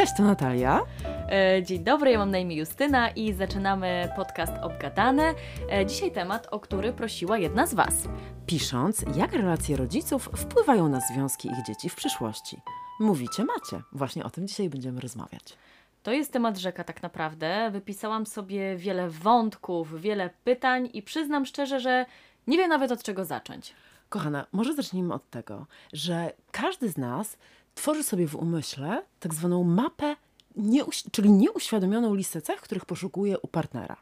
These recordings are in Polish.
Cześć, to Natalia. E, dzień dobry, ja mam na imię Justyna i zaczynamy podcast Obgadane. E, dzisiaj temat, o który prosiła jedna z Was. Pisząc, jak relacje rodziców wpływają na związki ich dzieci w przyszłości. Mówicie, macie. Właśnie o tym dzisiaj będziemy rozmawiać. To jest temat rzeka tak naprawdę. Wypisałam sobie wiele wątków, wiele pytań i przyznam szczerze, że nie wiem nawet od czego zacząć. Kochana, może zacznijmy od tego, że każdy z nas tworzy sobie w umyśle tak zwaną mapę, nieuś- czyli nieuświadomioną listę cech, których poszukuje u partnera.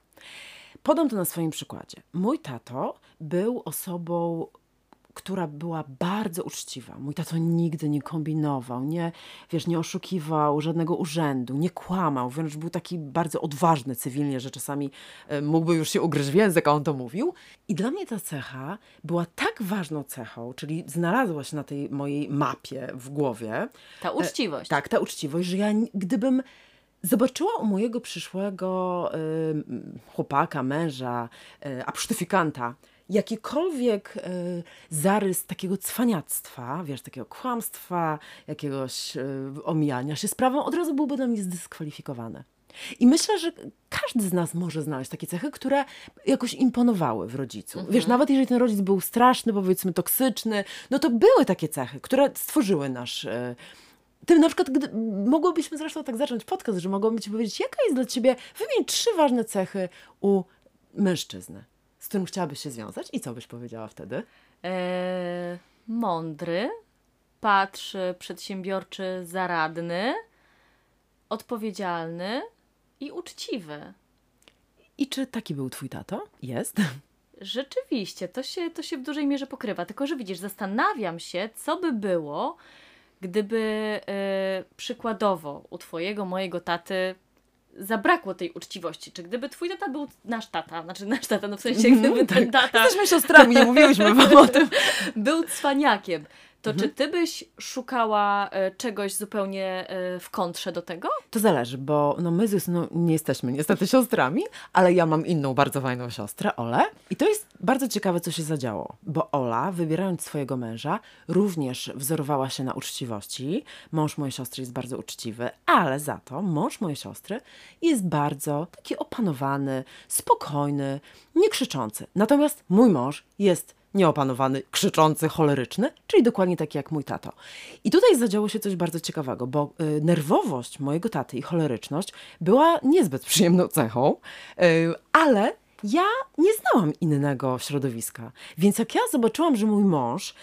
Podam to na swoim przykładzie. Mój tato był osobą, która była bardzo uczciwa. Mój tato nigdy nie kombinował, nie, wiesz, nie oszukiwał żadnego urzędu, nie kłamał, wręcz był taki bardzo odważny cywilnie, że czasami e, mógłby już się ugryźć w język, a on to mówił. I dla mnie ta cecha była tak ważną cechą, czyli znalazła się na tej mojej mapie w głowie. Ta uczciwość. Tak, ta uczciwość, że ja gdybym zobaczyła u mojego przyszłego y, chłopaka, męża, y, jakikolwiek y, zarys takiego cwaniactwa, wiesz, takiego kłamstwa, jakiegoś y, omijania się sprawą, od razu byłby dla mnie zdyskwalifikowany. I myślę, że każdy z nas może znaleźć takie cechy, które jakoś imponowały w rodzicu. Wiesz, nawet jeżeli ten rodzic był straszny, powiedzmy toksyczny, no to były takie cechy, które stworzyły nasz... y, tym na przykład, gdy, mogłybyśmy zresztą tak zacząć podcast, że mogłabym ci powiedzieć, jaka jest dla ciebie, wymień trzy ważne cechy u mężczyzny, z którym chciałabyś się związać i co byś powiedziała wtedy? E, mądry, patrzy, przedsiębiorczy, zaradny, odpowiedzialny i uczciwy. I czy taki był twój tato? Jest. Rzeczywiście, to się, to się w dużej mierze pokrywa. Tylko, że widzisz, zastanawiam się, co by było, gdyby e, przykładowo u twojego, mojego taty zabrakło tej uczciwości. Czy gdyby twój tata był nasz tata, znaczy nasz tata, no w sensie gdyby ten tata Jesteśmy siostrami, nie mówiłyśmy wam o tym. był cwaniakiem, to czy ty byś szukała e, czegoś zupełnie e, w kontrze do tego? To zależy, bo no my z Justyną nie jesteśmy niestety siostrami, ale ja mam inną bardzo fajną siostrę, Olę. I to jest bardzo ciekawe, co się zadziało, bo Ola, wybierając swojego męża, również wzorowała się na uczciwości. Mąż mojej siostry jest bardzo uczciwy, ale za to mąż mojej siostry jest bardzo taki opanowany, spokojny, nie krzyczący. Natomiast mój mąż jest nieopanowany, krzyczący, choleryczny, czyli dokładnie taki jak mój tato. I tutaj zadziało się coś bardzo ciekawego, bo y, nerwowość mojego taty i choleryczność była niezbyt przyjemną cechą, y, ale ja nie znałam innego środowiska. Więc jak ja zobaczyłam, że mój mąż y,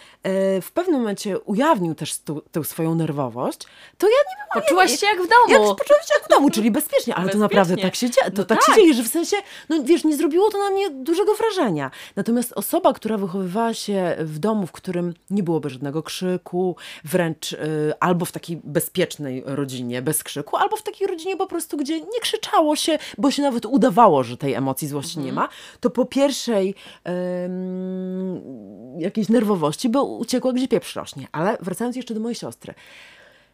w pewnym momencie ujawnił też tu, tę swoją nerwowość, to ja nie byłam... Poczułaś się jak w Jak domu. poczułam się jak w domu, czyli bezpiecznie, ale to naprawdę Bezpiecznie. tak się dzieje. To No tak, się tak. dzieje, że w sensie, no wiesz, nie zrobiło to na mnie dużego wrażenia. Natomiast osoba, która wychowywała się w domu, w którym nie byłoby żadnego krzyku, wręcz y, albo w takiej bezpiecznej rodzinie bez krzyku, albo w takiej rodzinie po prostu, gdzie nie krzyczało się, bo się nawet udawało, że tej emocji złości nie ma, to po pierwszej em, jakiejś nerwowości, bo uciekła, gdzie pieprz rośnie. Ale wracając jeszcze do mojej siostry.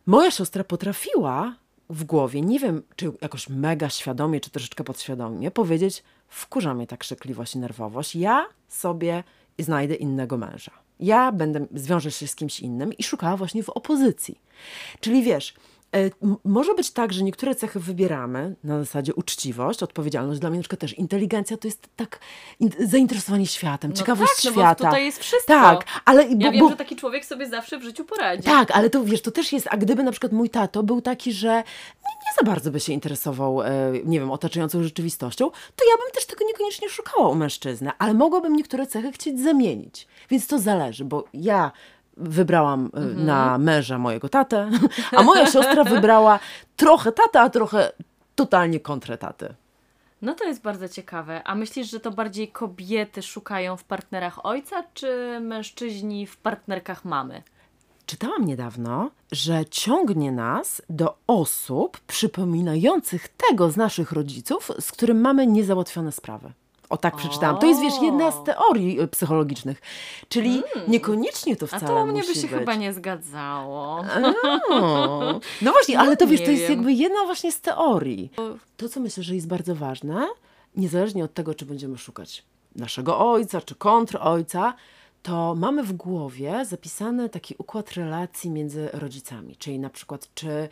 Moja siostra potrafiła w głowie, nie wiem, czy jakoś mega świadomie, czy troszeczkę podświadomie, powiedzieć: Wkurza mnie ta krzykliwość i nerwowość. Ja sobie znajdę innego męża. Ja będę, zwiążę się z kimś innym i szukała właśnie w opozycji. Czyli wiesz, może być tak, że niektóre cechy wybieramy na zasadzie uczciwość, odpowiedzialność. Dla mnie na przykład też inteligencja to jest tak in, zainteresowanie światem, ciekawość tak, no bo świata. tutaj jest wszystko. Tak, ale bo, Ja wiem, bo, że taki człowiek sobie zawsze w życiu poradzi. tak, ale to wiesz, to też jest, a gdyby na przykład mój tato był taki, że nie, nie za bardzo by się interesował, e, nie wiem, otaczającą rzeczywistością, to ja bym też tego niekoniecznie szukała u mężczyzny, ale mogłabym niektóre cechy chcieć zamienić. Więc to zależy, bo ja wybrałam e, na męża mojego tatę, a moja siostra wybrała trochę tatę, a trochę totalnie kontrę taty. No to jest bardzo ciekawe. A myślisz, że to bardziej kobiety szukają w partnerach ojca, czy mężczyźni w partnerkach mamy? Czytałam niedawno, że ciągnie nas do osób przypominających tego z naszych rodziców, z którym mamy niezałatwione sprawy. O tak przeczytałam. To jest, wiesz, jedna z teorii y, psychologicznych. Czyli niekoniecznie to Hmm. A wcale to u mnie by się być. chyba nie zgadzało. O. No właśnie, ale to nie wiesz, to jest wiem. jakby jedna właśnie z teorii. To, co myślę, że jest bardzo ważne, niezależnie od tego, czy będziemy szukać naszego ojca, czy kontr ojca, to mamy w głowie zapisany taki układ relacji między rodzicami. Czyli na przykład, czy e,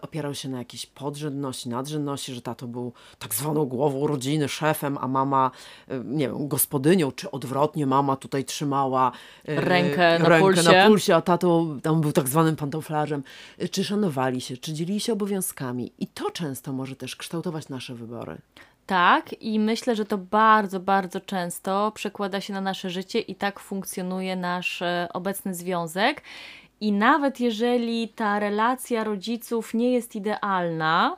opierał się na jakiejś podrzędności, nadrzędności, że tato był tak zwaną głową rodziny, szefem, a mama, e, nie wiem, gospodynią, czy odwrotnie, mama tutaj trzymała e, Rękę na rękę pulsie. na pulsie, a tato tam był tak zwanym pantoflarzem. Czy szanowali się, czy dzielili się obowiązkami. I to często może też kształtować nasze wybory. Tak, i myślę, że to bardzo, bardzo często przekłada się na nasze życie i tak funkcjonuje nasz e, obecny związek. I nawet jeżeli ta relacja rodziców nie jest idealna,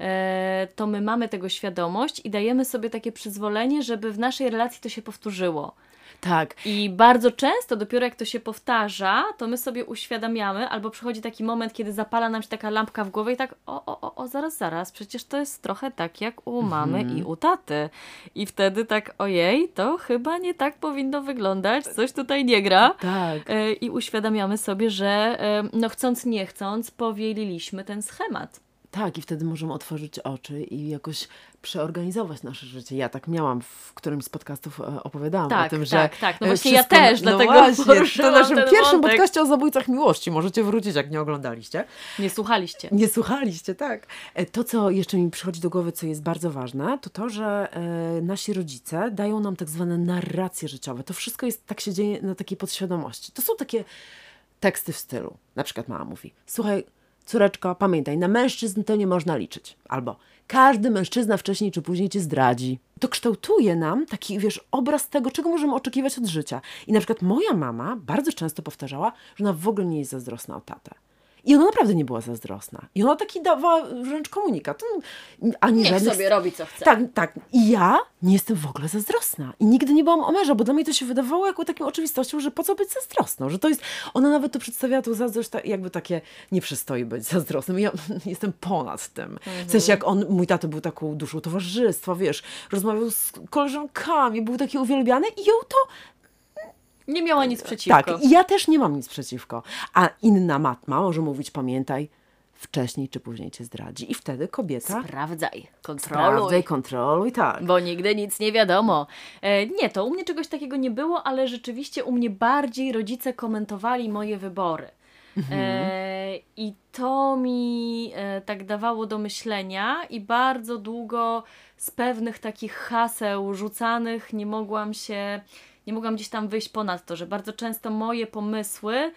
e, to my mamy tego świadomość i dajemy sobie takie przyzwolenie, żeby w naszej relacji to się powtórzyło. Tak, I bardzo często, dopiero jak to się powtarza, to my sobie uświadamiamy, albo przychodzi taki moment, kiedy zapala nam się taka lampka w głowie i tak, o, o, o, o zaraz, zaraz, przecież to jest trochę tak jak u mamy i u taty. I wtedy tak, ojej, to chyba nie tak powinno wyglądać, coś tutaj nie gra. tak. E, I uświadamiamy sobie, że e, no chcąc, nie chcąc, powieliliśmy ten schemat. Tak, i wtedy możemy otworzyć oczy i jakoś przeorganizować nasze życie. Ja tak miałam w którymś z podcastów e, opowiadałam Tak, o tym, tak, że tak. No e, właśnie ja też, dlatego właśnie, to naszym pierwszym wątek. podcaście o zabójcach miłości. Możecie wrócić, jak nie oglądaliście. Nie słuchaliście. Nie słuchaliście, tak. E, To, co jeszcze mi przychodzi do głowy, co jest bardzo ważne, to to, że nasi rodzice dają nam tak zwane narracje życiowe. To wszystko jest, tak się dzieje na takiej podświadomości. To są takie teksty w stylu. Na przykład mama mówi, słuchaj, córeczko, pamiętaj, na mężczyzn to nie można liczyć. Albo każdy mężczyzna wcześniej czy później cię zdradzi. To kształtuje nam taki, wiesz, obraz tego, czego możemy oczekiwać od życia. I na przykład moja mama bardzo często powtarzała, że ona w ogóle nie jest zazdrosna o tatę. I ona naprawdę nie była zazdrosna. I ona taki dawała wręcz komunikat. Ani Niech żadnych sobie robi co chce. tak, tak. I ja nie jestem w ogóle zazdrosna. I nigdy nie byłam o męża, bo dla mnie to się wydawało jako taką oczywistością, że po co być zazdrosną, że to jest, ona nawet to przedstawiała tą zazdrość jakby takie, nie przystoi być zazdrosnym. Ja jestem ponad tym. W sensie jak on, mój tato był taką duszą towarzystwa, wiesz, rozmawiał z koleżankami, był taki uwielbiany i ją to Nie miała nic przeciwko. tak, i ja też nie mam nic przeciwko. A inna matma może mówić, pamiętaj, wcześniej czy później cię zdradzi. I wtedy kobieta Sprawdzaj, kontroluj. sprawdzaj, kontroluj, tak. Bo nigdy nic nie wiadomo. E, nie, to u mnie czegoś takiego nie było, ale rzeczywiście u mnie bardziej rodzice komentowali moje wybory. E, I to mi e, tak dawało do myślenia, i bardzo długo z pewnych takich haseł rzucanych nie mogłam się, nie mogłam gdzieś tam wyjść ponad to, że bardzo często moje pomysły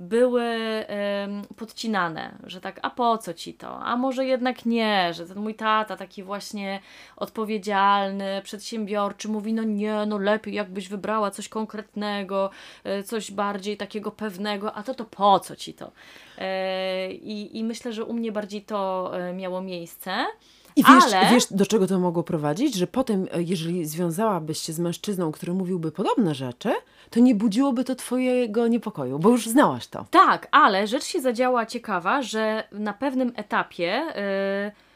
były em, podcinane, że tak, a po co ci to? A może jednak nie, że ten mój tata taki właśnie odpowiedzialny, przedsiębiorczy mówi, no nie, no lepiej jakbyś wybrała coś konkretnego, e, coś bardziej takiego pewnego, a to to po co ci to? E, I, myślę, że u mnie bardziej to e, miało miejsce. I wiesz, Ale- wiesz, do czego to mogło prowadzić? Że potem, e, jeżeli związałabyś się z mężczyzną, który mówiłby podobne rzeczy, to nie budziłoby to twojego niepokoju, bo już znałaś to. Tak, ale rzecz się zadziała ciekawa, że na pewnym etapie yy,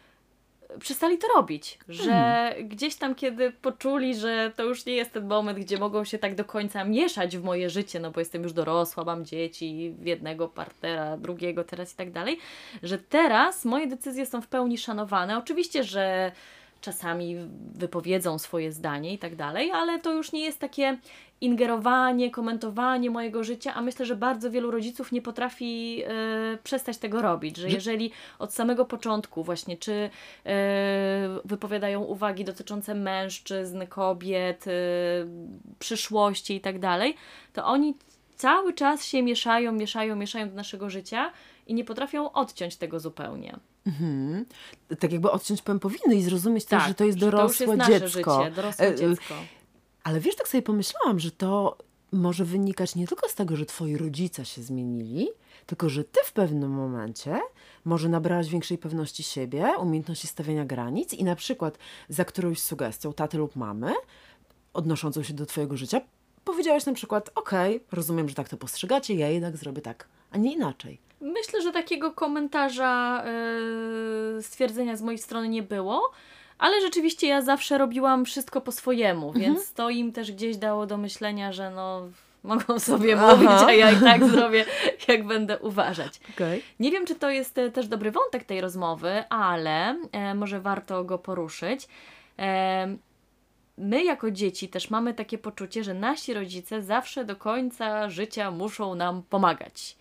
przestali to robić. Że gdzieś tam, kiedy poczuli, że to już nie jest ten moment, gdzie mogą się tak do końca mieszać w moje życie, no bo jestem już dorosła, mam dzieci, jednego partnera, drugiego teraz i tak dalej, że teraz moje decyzje są w pełni szanowane. Oczywiście, że czasami wypowiedzą swoje zdanie i tak dalej, ale to już nie jest takie ingerowanie, komentowanie mojego życia, a myślę, że bardzo wielu rodziców nie potrafi e, przestać tego robić, że jeżeli od samego początku właśnie czy e, wypowiadają uwagi dotyczące mężczyzn, kobiet, e, przyszłości i tak dalej, to oni cały czas się mieszają, mieszają, mieszają do naszego życia i nie potrafią odciąć tego zupełnie. Mhm. Tak jakby odciąć pępowiny i zrozumieć też, że to jest Tak, dorosłe to jest dziecko. życie, dorosłe E, e, dziecko. Ale wiesz, tak sobie pomyślałam, że to może wynikać nie tylko z tego, że twoi rodzice się zmienili, tylko że ty w pewnym momencie może nabrałaś większej pewności siebie, umiejętności stawiania granic i na przykład za którąś sugestią taty lub mamy, odnoszącą się do twojego życia, powiedziałaś na przykład, okej, rozumiem, że tak to postrzegacie, ja jednak zrobię tak, a nie inaczej. Myślę, że takiego komentarza, yy, stwierdzenia z mojej strony nie było, ale rzeczywiście ja zawsze robiłam wszystko po swojemu, więc to im też gdzieś dało do myślenia, że no mogą sobie Aha. mówić, a ja i tak zrobię, jak będę uważać. Okej. Nie wiem, czy to jest e, też dobry wątek tej rozmowy, ale e, może warto go poruszyć. E, my jako dzieci też mamy takie poczucie, że nasi rodzice zawsze do końca życia muszą nam pomagać.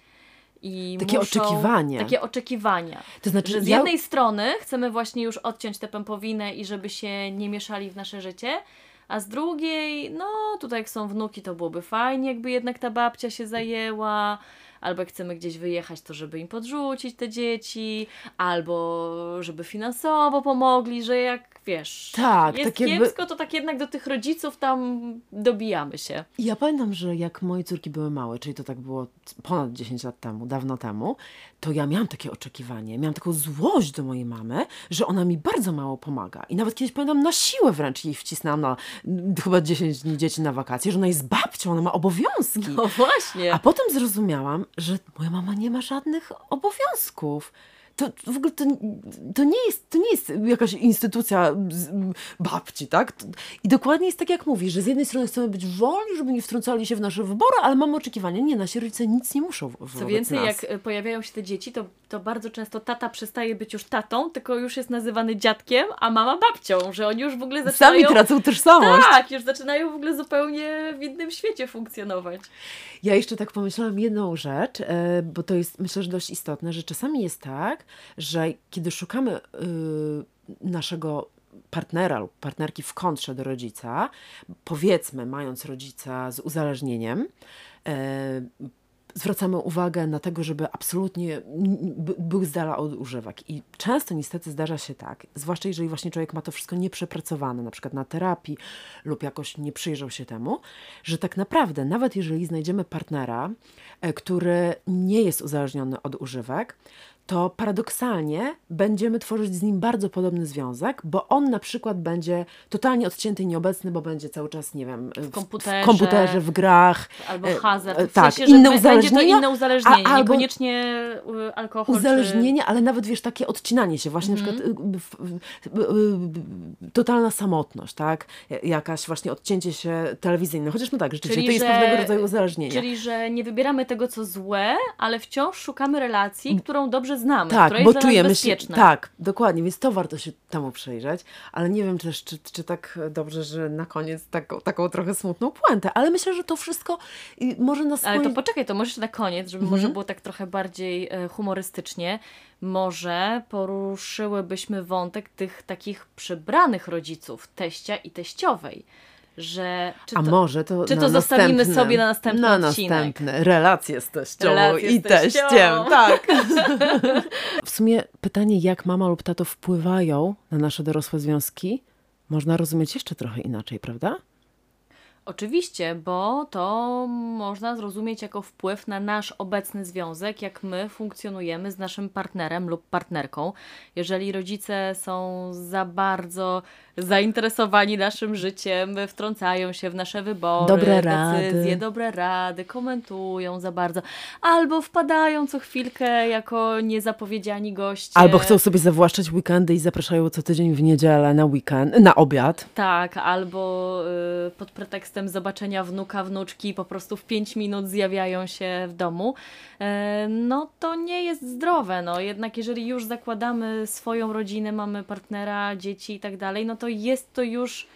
I Takie muszą, oczekiwanie. Takie oczekiwania. To znaczy, Że z ja- jednej strony chcemy właśnie już odciąć tę pępowinę i żeby się nie mieszali w nasze życie, a z drugiej, no tutaj jak są wnuki, to byłoby fajnie, jakby jednak ta babcia się zajęła, albo jak chcemy gdzieś wyjechać, to żeby im podrzucić te dzieci, albo żeby finansowo pomogli, że jak wiesz, Tak, jest tak jakby- kiepsko, to tak jednak do tych rodziców tam dobijamy się. Ja pamiętam, że jak moje córki były małe, czyli to tak było ponad 10 lat temu, dawno temu, to ja miałam takie oczekiwanie, miałam taką złość do mojej mamy, że ona mi bardzo mało pomaga. I nawet kiedyś pamiętam, na siłę wręcz jej wcisnęłam na chyba 10 dni dzieci na wakacje, że ona jest babcią, ona ma obowiązki. No właśnie. A potem zrozumiałam, że moja mama nie ma żadnych obowiązków. To w ogóle to, to, nie jest, to nie jest jakaś instytucja babci, tak? To- I dokładnie jest tak, jak mówisz, że z jednej strony chcemy być wolni, żeby nie wtrącali się w nasze wybory, ale mamy oczekiwania. Nie, nasi rodzice nic nie muszą wobec Co więcej, nas. jak y, pojawiają się te dzieci, to, to bardzo często tata przestaje być już tatą, tylko już jest nazywany dziadkiem, a mama babcią, że oni już w ogóle zaczynają... Sami tracą tożsamość. Tak, już zaczynają w ogóle zupełnie w innym świecie funkcjonować. Ja jeszcze tak pomyślałam jedną rzecz, e, bo to jest myślę, że dość istotne, że czasami jest tak, że kiedy szukamy y, naszego partnera lub partnerki w kontrze do rodzica, powiedzmy, mając rodzica z uzależnieniem, e, zwracamy uwagę na tego, żeby absolutnie był z dala od używek. I często niestety zdarza się tak, zwłaszcza jeżeli właśnie człowiek ma to wszystko nieprzepracowane, na przykład na terapii lub jakoś nie przyjrzał się temu, że tak naprawdę nawet jeżeli znajdziemy partnera, e, który nie jest uzależniony od używek, to paradoksalnie będziemy tworzyć z nim bardzo podobny związek, bo on na przykład będzie totalnie odcięty i nieobecny, bo będzie cały czas, nie wiem, w komputerze. w, komputerze, w grach. Albo E, hazard. e, W tak, sensie, inne be- będzie to inne uzależnienie, a- albo- niekoniecznie y, alkohol Uzależnienie, ale nawet wiesz, takie odcinanie się, właśnie Mhm. na przykład w- w- y, y, totalna samotność, tak? Jakaś właśnie odcięcie się telewizyjne. Chociaż no tak, rzeczywiście, Czyli, to jest że- pewnego rodzaju uzależnienie. Czy, czyli, że nie wybieramy tego, co złe, ale wciąż szukamy relacji, którą dobrze znamy, tak, która jest bo czujemy nas się. bezpieczna. Tak, dokładnie, więc to warto się temu przyjrzeć, ale nie wiem też, czy, czy tak dobrze, że na koniec taką, taką trochę smutną puentę, ale myślę, że to wszystko może nas Ale to poczekaj, to może na koniec, żeby Mhm. może było tak trochę bardziej e, humorystycznie. Może poruszyłybyśmy wątek tych takich przybranych rodziców, teścia i teściowej. Że, czy A to, może to czy to zostawimy sobie na następny na odcinek? następne. Relacje z teściową Relacje z i teściem. Tak. w sumie pytanie, jak mama lub tato wpływają na nasze dorosłe związki, można rozumieć jeszcze trochę inaczej, prawda? Oczywiście, bo to można zrozumieć jako wpływ na nasz obecny związek, jak my funkcjonujemy z naszym partnerem lub partnerką. Jeżeli rodzice są za bardzo zainteresowani naszym życiem, wtrącają się w nasze wybory, Dobre decyzje, rady. dobre rady, komentują za bardzo, albo wpadają co chwilkę jako niezapowiedziani goście. Albo chcą sobie zawłaszczać weekendy i zapraszają co tydzień w niedzielę na weekend, na obiad. Tak, albo y, pod pretekstem zobaczenia wnuka, wnuczki po prostu w 5 minut zjawiają się w domu, e, no to nie jest zdrowe. No. Jednak jeżeli już zakładamy swoją rodzinę, mamy partnera, dzieci i tak dalej, no to jest to już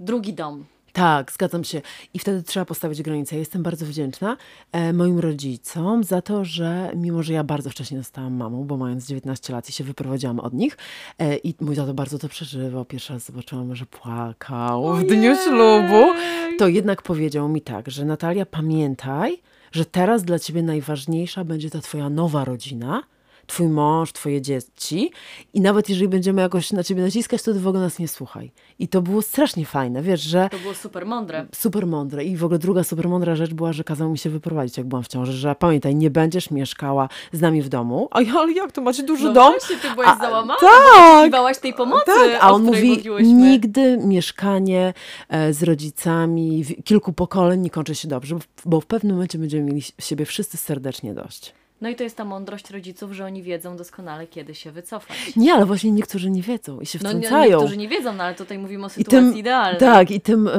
drugi dom. Tak, zgadzam się. I wtedy trzeba postawić granicę. Jestem bardzo wdzięczna e, moim rodzicom za to, że mimo, że ja bardzo wcześnie zostałam mamą, bo mając 19 lat i się wyprowadziłam od nich e, i mój tato bardzo to przeżywał. Pierwszy raz zobaczyłam, że płakał w dniu ślubu. To jednak powiedział mi tak, że Natalia, pamiętaj, że teraz dla ciebie najważniejsza będzie ta twoja nowa rodzina, twój mąż, twoje dzieci i nawet jeżeli będziemy jakoś na ciebie naciskać, to ty w ogóle nas nie słuchaj. I to było strasznie fajne, wiesz, że To było super mądre. super mądre. I w ogóle druga super mądra rzecz była, że kazał mi się wyprowadzić, jak byłam w ciąży, że pamiętaj, nie będziesz mieszkała z nami w domu. A ja, ale jak to macie duży No dom? właśnie, ty byłaś A, załamana, tak. oczekiwałaś tej pomocy, Tak, a on mówi, mówiłyśmy. nigdy mieszkanie e, z rodzicami kilku pokoleń nie kończy się dobrze, bo w pewnym momencie będziemy mieli siebie wszyscy serdecznie dość. No i to jest ta mądrość rodziców, że oni wiedzą doskonale, kiedy się wycofać. Nie, ale właśnie niektórzy nie wiedzą i się No nie- wtrącają. niektórzy nie wiedzą, no ale tutaj mówimy o I sytuacji idealnej. Tak, i tym e,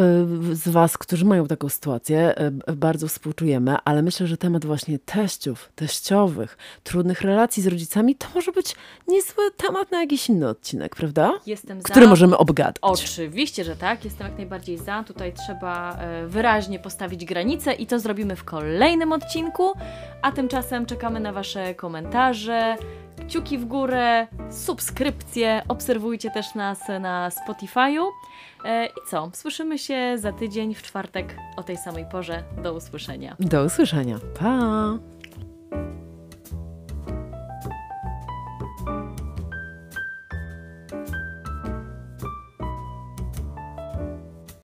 z Was, którzy mają taką sytuację, e, bardzo współczujemy, ale myślę, że temat właśnie teściów, teściowych, trudnych relacji z rodzicami, to może być niezły temat na jakiś inny odcinek, prawda? Jestem za. Który możemy obgadać. Oczywiście, że tak. Jestem jak najbardziej za. Tutaj trzeba e, wyraźnie postawić granice i to zrobimy w kolejnym odcinku. A tymczasem czekamy na Wasze komentarze, kciuki w górę, subskrypcje. Obserwujcie też nas na Spotify'u. E, I co? Słyszymy się za tydzień w czwartek o tej samej porze. Do usłyszenia. Do usłyszenia. Pa!